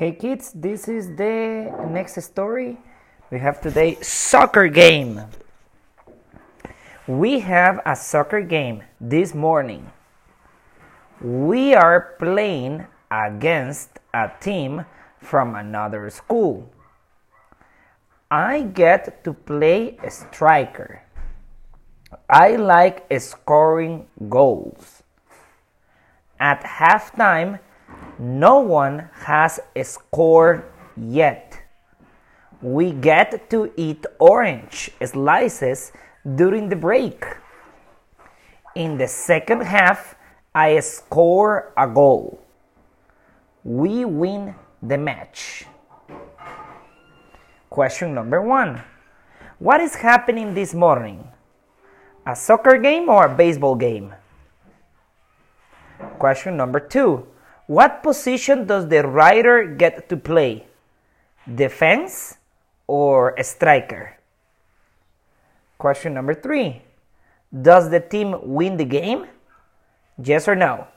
Okay, kids, this is the next story. We have today soccer game. We have a soccer game this morning. We are playing against a team from another school. I get to play a striker. I like scoring goals. At halftime, no one has scored yet. We get to eat orange slices during the break. In the second half, I score a goal. We win the match. Question number one What is happening this morning? A soccer game or a baseball game? Question number two What position does the rider get to play? Defense or striker? Question number three Does the team win the game? Yes or no?